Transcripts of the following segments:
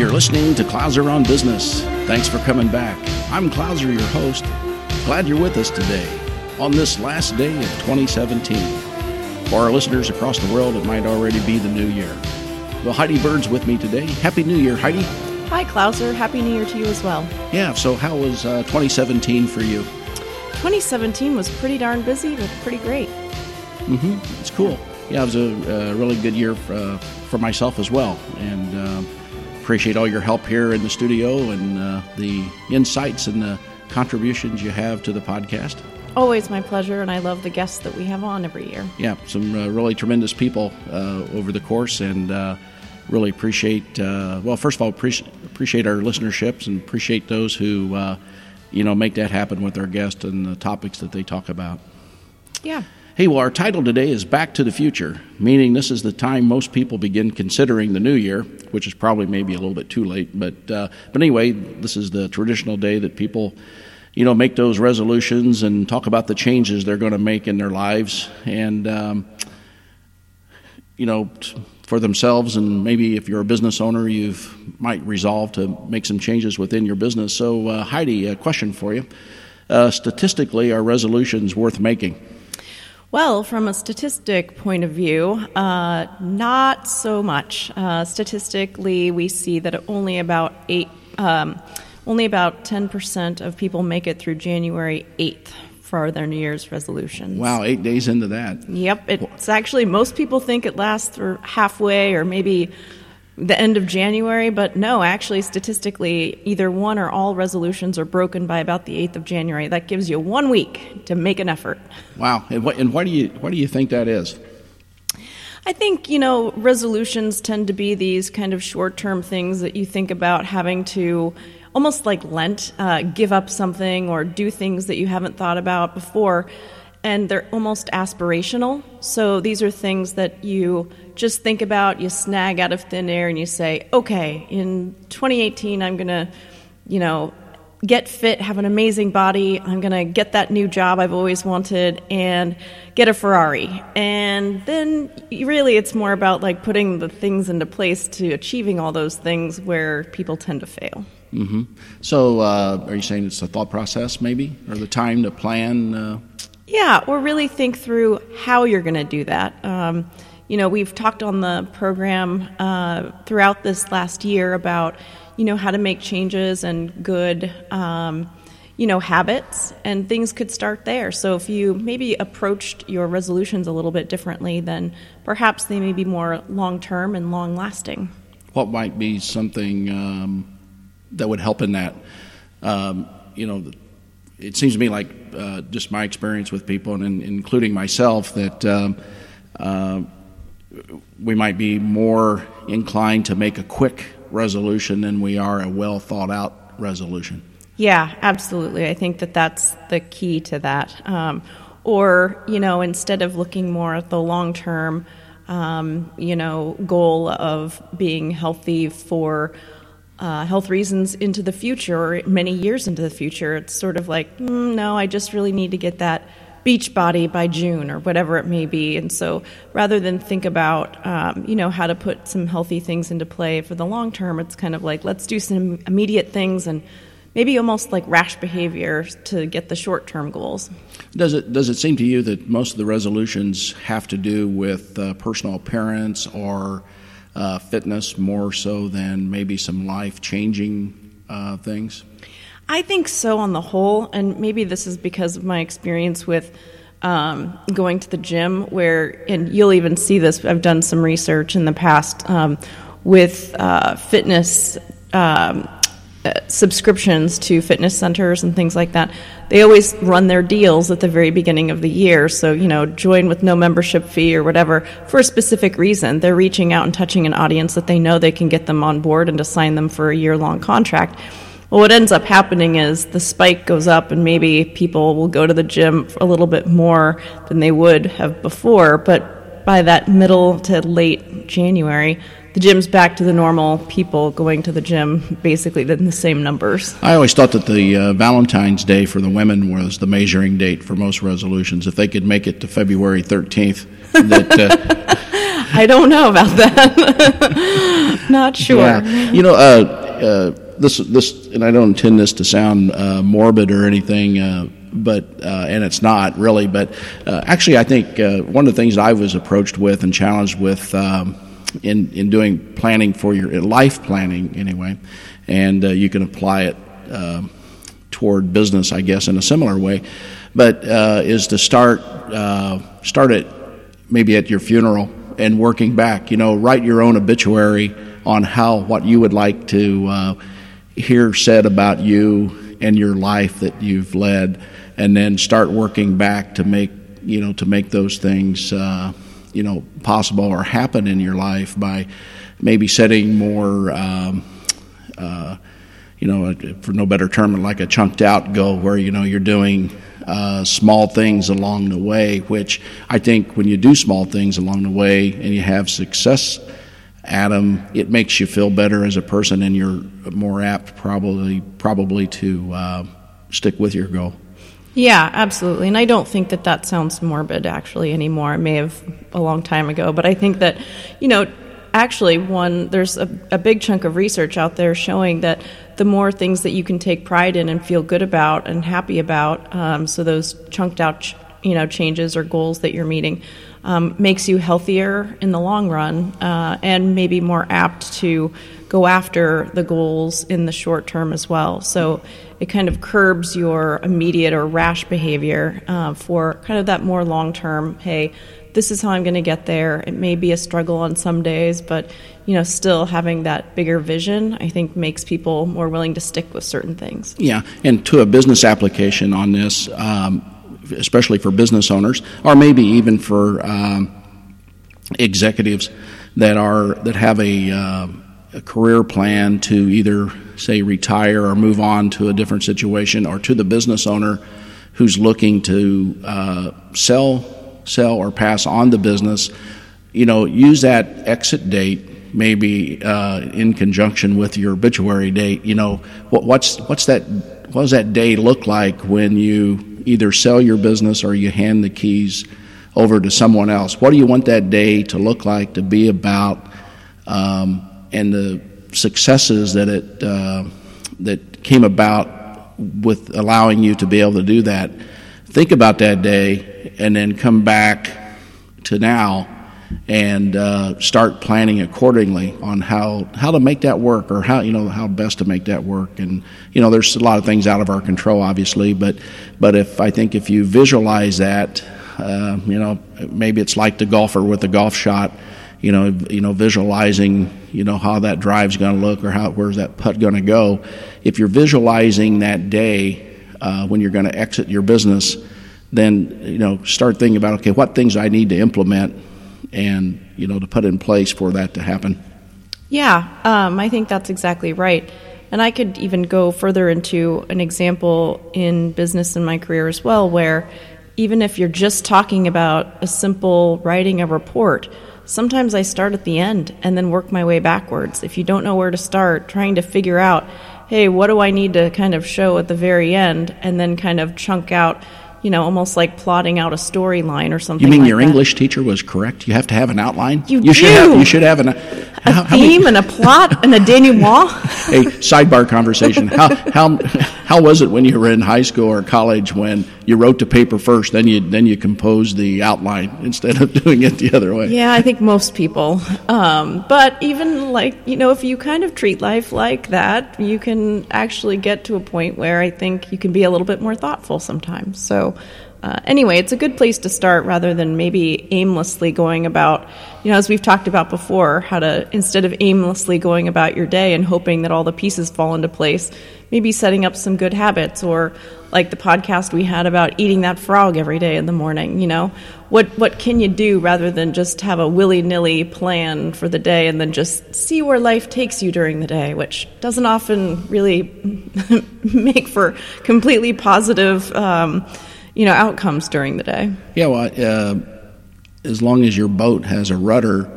You're listening to Clouser on Business. Thanks for coming back. I'm Clouser, your host. Glad you're with us today on this last day of 2017. For our listeners across the world, it might already be the new year. Well, Heidi Bird's with me today. Happy New Year, Heidi. Hi, Clouser. Happy New Year to you as well. Yeah, so how was uh, 2017 for you? 2017 was pretty darn busy, but pretty great. Mm-hmm. It's cool. Yeah, it was a, really good year for, uh, for myself as well. And uh, appreciate all your help here in the studio and uh, the insights and the contributions you have to the podcast. Always my pleasure, and I love the guests that we have on every year. Yeah, some uh, really tremendous people uh, over the course, and uh, really appreciate. Uh, well, first of all, appreciate, appreciate our listenerships and appreciate those who uh, you know make that happen with our guests and the topics that they talk about. Yeah. Hey, well, our title today is Back to the Future, meaning this is the time most people begin considering the new year, which is probably maybe a little bit too late. But, uh, but anyway, this is the traditional day that people, you know, make those resolutions and talk about the changes they're going to make in their lives. And, um, you know, for themselves, and maybe if you're a business owner, you might resolve to make some changes within your business. So, uh, Heidi, a question for you. Uh, statistically, are resolutions worth making? Well, from a statistic point of view, uh, not so much. Uh, statistically, we see that only about eight, um, only about ten percent of people make it through January eighth for their New Year's resolutions. Wow, eight days into that. Yep, it's actually most people think it lasts for halfway or maybe the end of January, but no, actually, statistically, either one or all resolutions are broken by about the 8th of January. That gives you one week to make an effort. Wow. And, what, and why, do you, why do you think that is? I think, you know, resolutions tend to be these kind of short term things that you think about having to almost like Lent, uh, give up something or do things that you haven't thought about before and they're almost aspirational. So these are things that you just think about, you snag out of thin air, and you say, okay, in 2018, I'm going to, you know, get fit, have an amazing body. I'm going to get that new job I've always wanted and get a Ferrari. And then really it's more about like putting the things into place to achieving all those things where people tend to fail. Mm-hmm. So, uh, are you saying it's the thought process, maybe, or the time to plan? Uh yeah, or really think through how you're going to do that. Um, you know, we've talked on the program uh, throughout this last year about, you know, how to make changes and good, um, you know, habits, and things could start there. So if you maybe approached your resolutions a little bit differently, then perhaps they may be more long term and long lasting. What might be something um, that would help in that? Um, you know, it seems to me like uh, just my experience with people, and, including myself, that um, uh, we might be more inclined to make a quick resolution than we are a well thought out resolution. Yeah, absolutely. I think that that's the key to that. Um, or, you know, instead of looking more at the long term, um, you know, goal of being healthy for uh, health reasons into the future or many years into the future. It's sort of like, mm, no, I just really need to get that beach body by June or whatever it may be. And so rather than think about, um, you know, how to put some healthy things into play for the long term, it's kind of like, let's do some immediate things and maybe almost like rash behavior to get the short term goals. Does it, does it seem to you that most of the resolutions have to do with uh, personal appearance or uh, fitness more so than maybe some life changing uh, things? I think so on the whole, and maybe this is because of my experience with um, going to the gym, where, and you'll even see this, I've done some research in the past um, with uh, fitness. Um, uh, subscriptions to fitness centers and things like that, they always run their deals at the very beginning of the year. So, you know, join with no membership fee or whatever for a specific reason. They're reaching out and touching an audience that they know they can get them on board and to sign them for a year long contract. Well, what ends up happening is the spike goes up, and maybe people will go to the gym a little bit more than they would have before. But by that middle to late January, the gym's back to the normal people going to the gym, basically in the same numbers. I always thought that the uh, Valentine's Day for the women was the measuring date for most resolutions. If they could make it to February 13th, that. Uh, I don't know about that. Not sure. Yeah. You know, uh, uh, this this, and I don't intend this to sound uh, morbid or anything, uh, but uh, and it's not really. But uh, actually, I think one of the things I was approached with and challenged with. Um, in, in doing planning for your life planning anyway, and you can apply it toward business, I guess, in a similar way. But uh, is to start uh, start it maybe at your funeral and working back. You know, write your own obituary on how what you would like to uh, hear said about you and your life that you've led, and then start working back to make you know to make those things uh, you know possible or happen in your life by maybe setting more. Um, uh, you know, for no better term, like a chunked out goal where, you know, you're doing uh, small things along the way, which I think when you do small things along the way and you have success them, it makes you feel better as a person and you're more apt probably, probably to uh, stick with your goal. Yeah, absolutely. And I don't think that that sounds morbid actually anymore. It may have a long time ago, but I think that, you know, actually one there's a, a big chunk of research out there showing that the more things that you can take pride in and feel good about and happy about, um, so those chunked out, you know, changes or goals that you're meeting, um, makes you healthier in the long run uh, and maybe more apt to go after the goals in the short term as well. So it kind of curbs your immediate or rash behavior uh, for kind of that more long term. Hey, this is how I'm going to get there. It may be a struggle on some days, but you know, still having that bigger vision, I think, makes people more willing to stick with certain things. Yeah, and to a business application on this, um, especially for business owners, or maybe even for um, executives that are that have a, uh, a career plan to either say retire or move on to a different situation, or to the business owner who's looking to uh, sell sell or pass on the business, you know, use that exit date maybe uh, in conjunction with your obituary date. You know, what, what's what's that? What does that day look like when you either sell your business or you hand the keys over to someone else? What do you want that day to look like, to be about, um, and the successes that it uh, that came about with allowing you to be able to do that? Think about that day and then come back to now and uh, start planning accordingly on how, how to make that work or how you know how best to make that work. And you know there's a lot of things out of our control obviously but but if I think if you visualize that uh, you know maybe it's like the golfer with the golf shot you know you know visualizing you know how that drive's going to look or how where's that putt going to go. If you're visualizing that day uh, when you're going to exit your business then you know start thinking about okay what things I need to implement and you know to put in place for that to happen. Yeah, um, I think that's exactly right. And I could even go further into an example in business in my career as well, where even if you're just talking about a simple writing a report, sometimes I start at the end and then work my way backwards. If you don't know where to start, trying to figure out, hey, what do I need to kind of show at the very end, and then kind of chunk out you know, almost like plotting out a storyline or something. You mean like your that. English teacher was correct? You have to have an outline. You, you do. should have. You should have an, a theme and a plot and a denouement. a sidebar conversation. How how how was it when you were in high school or college when you wrote the paper first, then you then you composed the outline instead of doing it the other way? Yeah, I think most people. Um, but even like you know, if you kind of treat life like that, you can actually get to a point where I think you can be a little bit more thoughtful sometimes. So uh, anyway, it's a good place to start rather than maybe aimlessly going about, you know, as we've talked about before, how to, instead of aimlessly going about your day and hoping that all the pieces fall into place, maybe setting up some good habits or like the podcast we had about eating that frog every day in the morning, you know? What, what can you do rather than just have a willy nilly plan for the day and then just see where life takes you during the day, which doesn't often really make for completely positive. Um, you know outcomes during the day. Yeah, well, uh, as long as your boat has a rudder,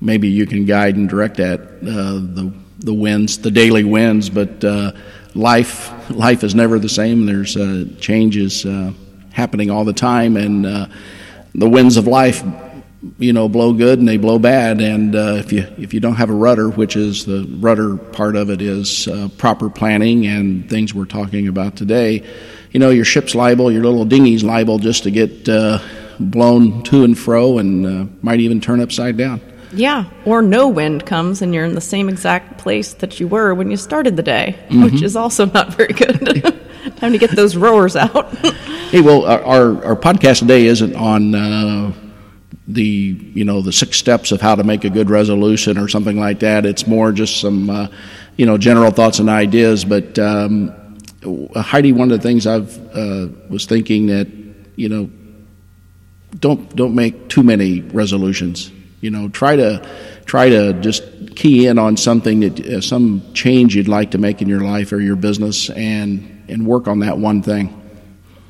maybe you can guide and direct that uh, the the winds, the daily winds. But uh, life life is never the same. There's uh, changes uh, happening all the time, and uh, the winds of life you know blow good and they blow bad. And uh, if you if you don't have a rudder which is the rudder part of it is uh, proper planning and things we're talking about today you know your ship's liable your little dinghy's liable just to get uh, blown to and fro and uh, might even turn upside down. Yeah or no wind comes and you're in the same exact place that you were when you started the day mm-hmm. which is also not very good. Time to get those rowers out. Hey well our, our podcast today isn't on uh, the you know the six steps of how to make a good resolution or something like that. It's more just some uh, you know general thoughts and ideas. But um, Heidi, one of the things I've uh, was thinking that you know don't don't make too many resolutions. You know, try to try to just key in on something that uh, some change you'd like to make in your life or your business, and and work on that one thing.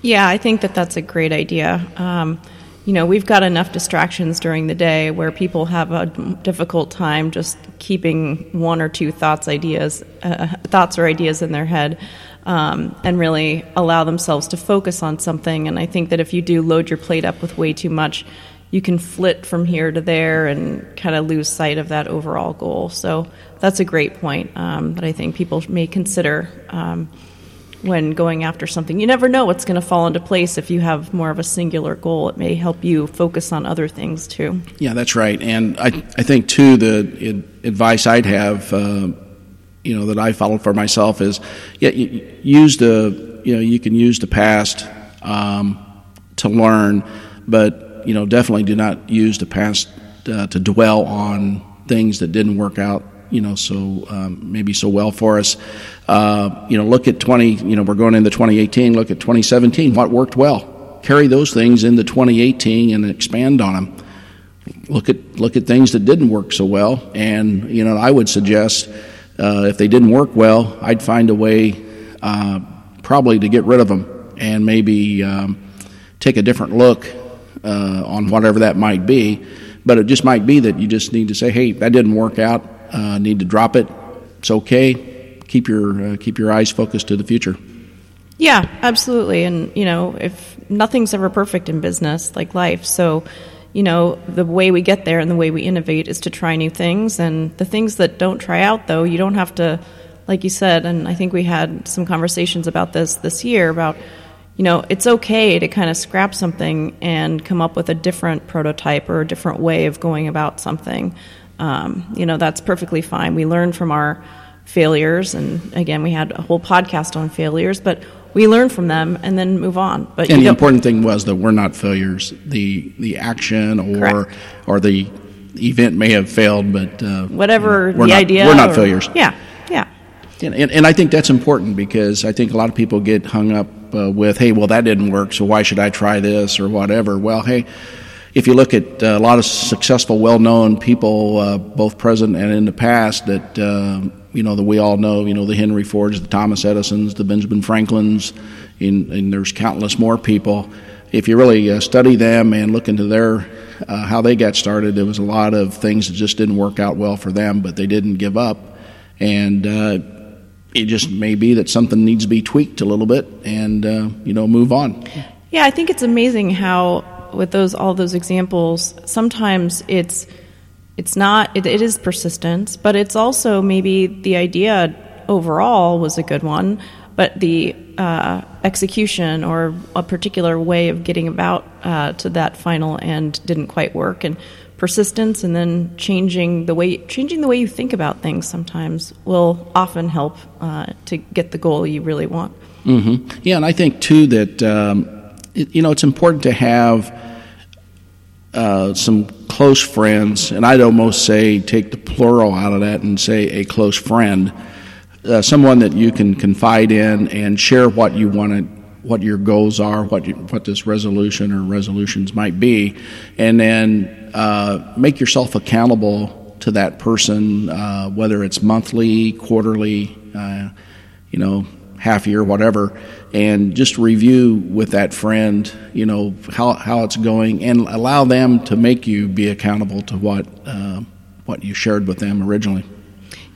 Yeah, I think that that's a great idea. Um, you know, we've got enough distractions during the day where people have a difficult time just keeping one or two thoughts, ideas, uh, thoughts or ideas in their head, um, and really allow themselves to focus on something. And I think that if you do load your plate up with way too much, you can flit from here to there and kind of lose sight of that overall goal. So that's a great point um, that I think people may consider. Um, when going after something. You never know what's going to fall into place if you have more of a singular goal. It may help you focus on other things too. Yeah, that's right. And I, I think too the advice I'd have, uh, you know, that I followed for myself is, yeah, use the, you know, you can use the past um, to learn, but you know, definitely do not use the past uh, to dwell on things that didn't work out you know so um, maybe so well for us. Uh, you know, look at 20. You know, we're going into 2018. Look at 2017. What worked well? Carry those things into 2018 and expand on them. Look at look at things that didn't work so well, and you know, I would suggest uh, if they didn't work well, I'd find a way uh, probably to get rid of them and maybe um, take a different look uh, on whatever that might be. But it just might be that you just need to say, "Hey, that didn't work out uh, need to drop it, it's okay. Keep your uh, keep your eyes focused to the future. Yeah, absolutely. And you know, if nothing's ever perfect in business, like life, so you know, the way we get there and the way we innovate is to try new things. And the things that don't try out, though, you don't have to, like you said, and I think we had some conversations about this this year about, you know, it's okay to kind of scrap something and come up with a different prototype or a different way of going about something. Um, you know, that's perfectly fine. We learn from our failures, and again, we had a whole podcast on failures, but we learn from them and then move on. But and the important thing was that we're not failures. The the action or Correct. or the event may have failed, but uh, whatever the not, idea, we're not or, failures. Yeah, yeah. And, and, and, I think that's important because I think a lot of people get hung up uh, with, hey, well, that didn't work, so why should I try this or whatever? Well, hey, if you look at uh, a lot of successful, well-known people, uh, both present and in the past, that uh, you know that we all know, you know the Henry Fords, the Thomas Edisons, the Benjamin Franklins, and, and there's countless more people. If you really uh, study them and look into their uh, how they got started, there was a lot of things that just didn't work out well for them, but they didn't give up, and uh, it just may be that something needs to be tweaked a little bit, and you know move on. Yeah, I think it's amazing how with those all those examples, sometimes it's it's not it, it is persistence, but it's also maybe the idea overall was a good one, but the uh, execution or a particular way of getting about uh, to that final end didn't quite work, and persistence and then changing the way changing the way you think about things sometimes will often help uh, to get the goal you really want. Mm-hmm. Yeah, and I think too that. Um, it, you know, it's important to have uh, some close friends, and I'd almost say take the plural out of that and say a close friend, uh, someone that you can confide in and share what you want to, what your goals are, what you, what this resolution or resolutions might be, and then uh, make yourself accountable to that person, uh, whether it's monthly, quarterly, uh, you know, half year, whatever, and just review with that friend, you know, how, how it's going, and allow them to make you be accountable to what uh, what you shared with them originally.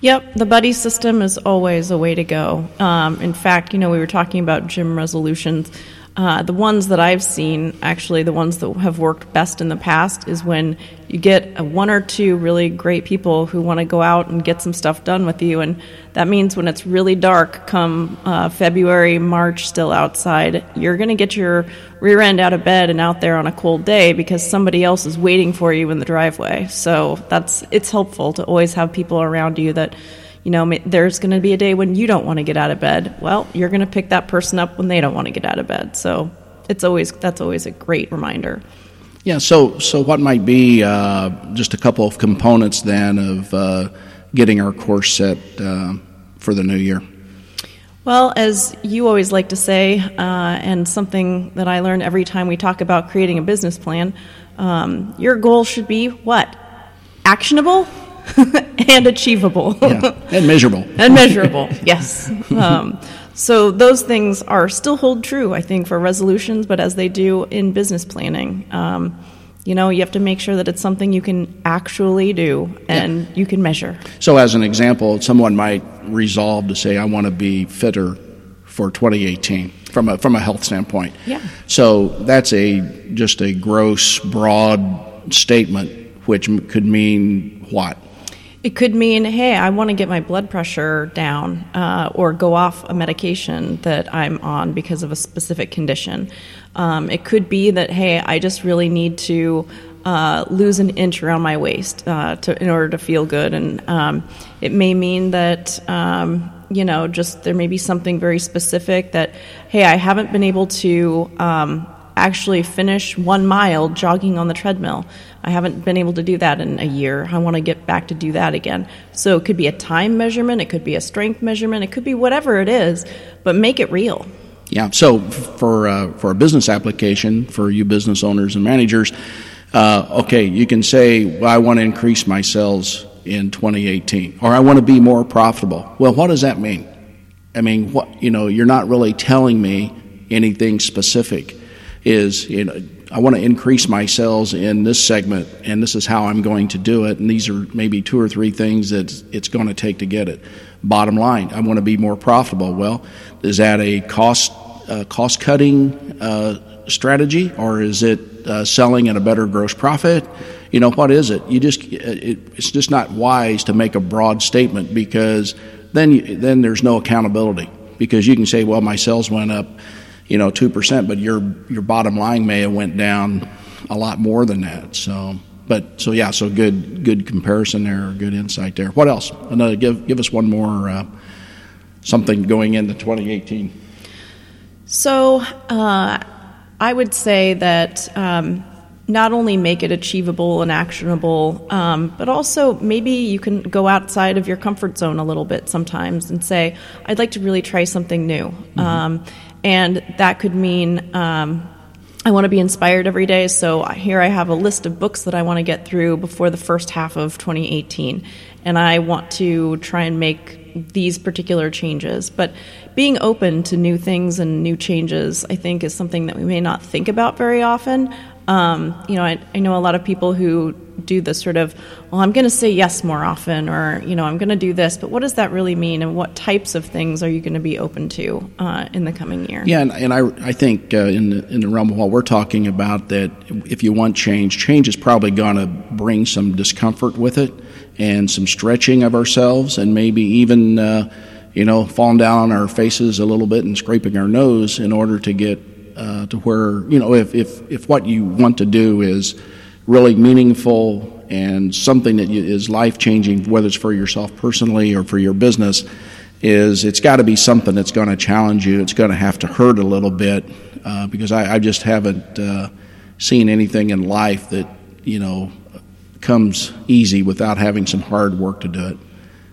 Yep, the buddy system is always a way to go. Um, in fact, you know, we were talking about gym resolutions. Uh, the ones that I've seen, actually, the ones that have worked best in the past, is when you get one or two really great people who want to go out and get some stuff done with you. And that means when it's really dark, come uh, February, March, still outside, you're going to get your rear end out of bed and out there on a cold day because somebody else is waiting for you in the driveway. So that's it's helpful to always have people around you that you know, there's going to be a day when you don't want to get out of bed. Well, you're going to pick that person up when they don't want to get out of bed. So it's always that's always a great reminder. Yeah. So so what might be uh, just a couple of components then of uh, getting our course set uh, for the new year? Well, as you always like to say, uh, and something that I learn every time we talk about creating a business plan, um, your goal should be what? Actionable and achievable. yeah. And measurable. and measurable, yes. Um, so those things are still hold true, I think, for resolutions, but as they do in business planning. Um, you know, you have to make sure that it's something you can actually do and yeah. you can measure. So, as an example, someone might resolve to say, I want to be fitter for 2018 from a, from a health standpoint. Yeah. So, that's a just a gross, broad statement, which could mean what? It could mean, hey, I want to get my blood pressure down uh, or go off a medication that I'm on because of a specific condition. Um, it could be that, hey, I just really need to uh, lose an inch around my waist uh, to, in order to feel good. And um, it may mean that, um, you know, just there may be something very specific that, hey, I haven't been able to um, actually finish one mile jogging on the treadmill. I haven't been able to do that in a year. I want to get back to do that again. So it could be a time measurement, it could be a strength measurement, it could be whatever it is, but make it real. Yeah. So for uh, for a business application for you business owners and managers, uh, okay, you can say, well, I want to increase my sales in 2018, or I want to be more profitable. Well, what does that mean? I mean, what you know, you're not really telling me anything specific. Is you know I want to increase my sales in this segment, and this is how I'm going to do it. And these are maybe two or three things that it's going to take to get it. Bottom line, I want to be more profitable. Well, is that a cost uh, cost cutting uh, strategy, or is it uh, selling at a better gross profit? You know, what is it? You just it, it's just not wise to make a broad statement because then you, then there's no accountability because you can say, well, my sales went up you know, 2%, but your, your bottom line may have went down a lot more than that. So, but, so yeah, so good, good comparison there, good insight there. What else? Another, give, give us one more, uh, something going into 2018. So, uh, I would say that, um, not only make it achievable and actionable, um, but also maybe you can go outside of your comfort zone a little bit sometimes and say, I'd like to really try something new. Mm-hmm. Um, and that could mean um, I want to be inspired every day. So here I have a list of books that I want to get through before the first half of 2018. And I want to try and make these particular changes. But being open to new things and new changes, I think, is something that we may not think about very often. Um, you know, I, I, know a lot of people who do the sort of, well, I'm going to say yes more often, or you know, I'm going to do this. But what does that really mean, and what types of things are you going to be open to uh, in the coming year? Yeah, and, and I, I think uh, in the in the realm of what we're talking about, that if you want change, change is probably going to bring some discomfort with it, and some stretching of ourselves, and maybe even. Uh, you know, falling down on our faces a little bit and scraping our nose in order to get uh, to where you know if, if if what you want to do is really meaningful and something that is life changing, whether it's for yourself personally or for your business, is it's got to be something that's going to challenge you. It's going to have to hurt a little bit uh, because I, I, just haven't uh, seen anything in life that you know comes easy without having some hard work to do it.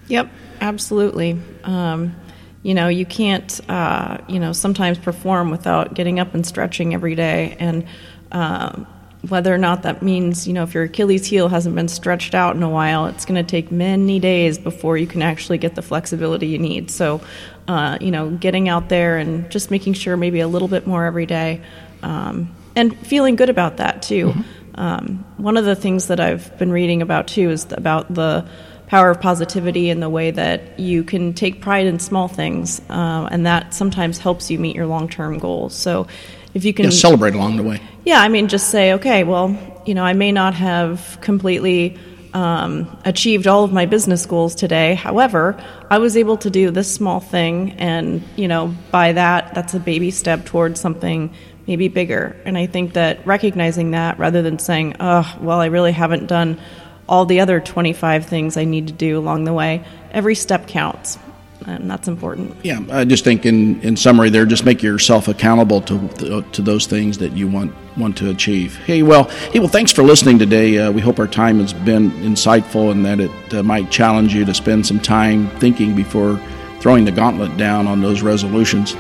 Yep, absolutely. Um, you know you can't uh, you know sometimes perform without getting up and stretching every day and um, whether or not that means you know if your achilles heel hasn't been stretched out in a while it's going to take many days before you can actually get the flexibility you need so uh, you know getting out there and just making sure maybe a little bit more every day um, and feeling good about that too mm-hmm. um, one of the things that i've been reading about too is about the power of positivity in the way that you can take pride in small things, uh, and that sometimes helps you meet your long term goals. So if you can yeah, celebrate along the way. Yeah, I mean, just say, okay, well, you know, I may not have completely um, achieved all of my business goals today. However, I was able to do this small thing, and you know, by that, that's a baby step towards something maybe bigger. And I think that recognizing that rather than saying, oh, well, I really haven't done all the other 25 things I need to do along the way, every step counts. And that's important. Yeah, I just think in, in summary there, just make yourself accountable to to those things that you want want to achieve. Hey, well, hey, well, thanks for listening today. Uh, we hope our time has been insightful and that it uh, might challenge you to spend some time thinking before throwing the gauntlet down on those resolutions.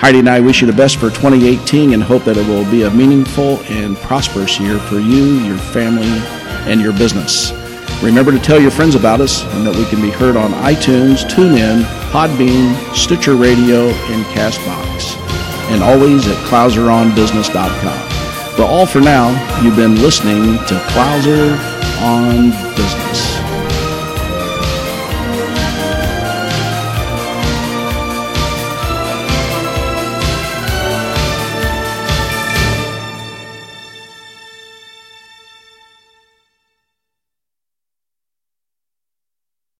Heidi and I wish you the best for 2018 and hope that it will be a meaningful and prosperous year for you, your family, and your business. Remember to tell your friends about us and that we can be heard on iTunes, TuneIn, Podbean, Stitcher Radio, and Castbox. And always at ClouserOnBusiness.com. But all for now, you've been listening to Clouser on Business.